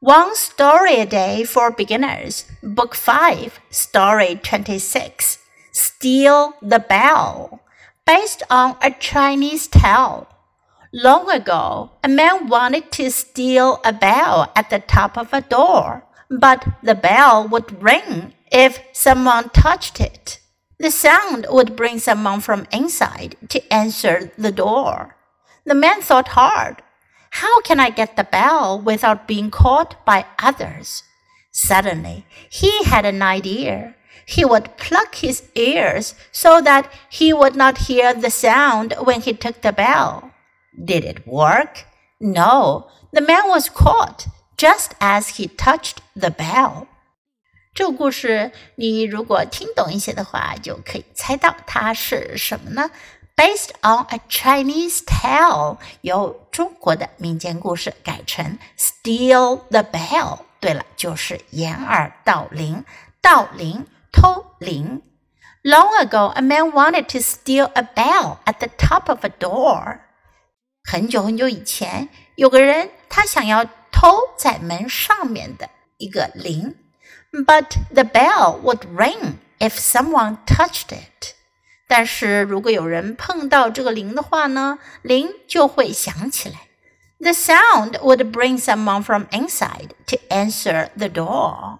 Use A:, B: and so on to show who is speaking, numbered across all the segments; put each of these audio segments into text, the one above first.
A: One Story a Day for Beginners, Book 5, Story 26. Steal the Bell, based on a Chinese tale. Long ago, a man wanted to steal a bell at the top of a door, but the bell would ring if someone touched it. The sound would bring someone from inside to answer the door. The man thought hard how can I get the bell without being caught by others? Suddenly, he had an idea. He would pluck his ears so that he would not hear the sound when he took the bell. Did it work? No, the man was caught just as he touched the bell. 这个故事，你如果听懂一些的话，就可以猜到它是什么呢 ？based on a Chinese tale，由中国的民间故事改成 steal the bell。对了，就是掩耳盗铃，盗铃，偷铃。Long ago, a man wanted to steal a bell at the top of a door. 很久很久以前，有个人他想要偷在门上面的一个铃，but the bell would ring if someone touched it. 但是如果有人碰到这个铃的话呢，铃就会响起来。The sound would bring someone from inside to answer the door。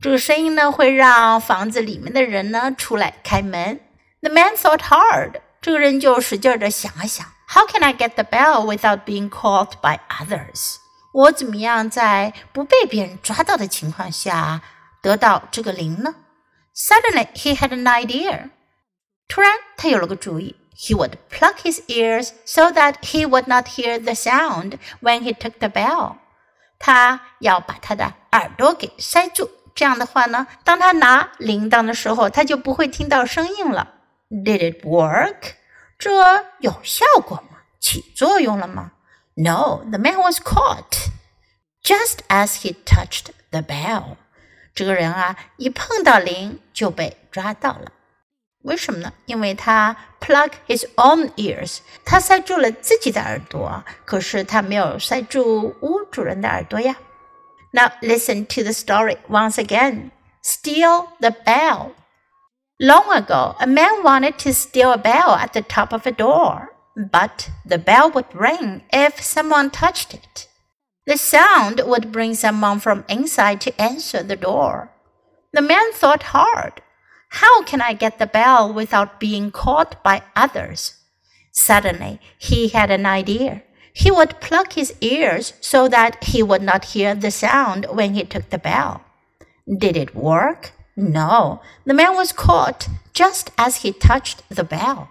A: 这个声音呢，会让房子里面的人呢出来开门。The man thought hard。这个人就使劲的想了想，How can I get the bell without being caught by others？我怎么样在不被别人抓到的情况下得到这个铃呢？Suddenly he had an idea。 突然，他有了个主意。He would pluck his ears so that he would not hear the sound when he took the bell. 他要把他的耳朵给塞住，这样的话呢，当他拿铃铛的时候，他就不会听到声音了。Did it work？这有效果吗？起作用了吗？No, the man was caught just as he touched the bell. 这个人啊，一碰到铃就被抓到了。 为什么呢？因为他 plug his own ears，他塞住了自己的耳朵，可是他没有塞住屋主人的耳朵呀。Now listen to the story once again. Steal the bell. Long ago, a man wanted to steal a bell at the top of a door, but the bell would ring if someone touched it. The sound would bring someone from inside to answer the door. The man thought hard. how can I get the bell without being caught by others? Suddenly, he had an idea. He would pluck his ears so that he would not hear the sound when he took the bell. Did it work? No, the man was caught just as he touched the bell.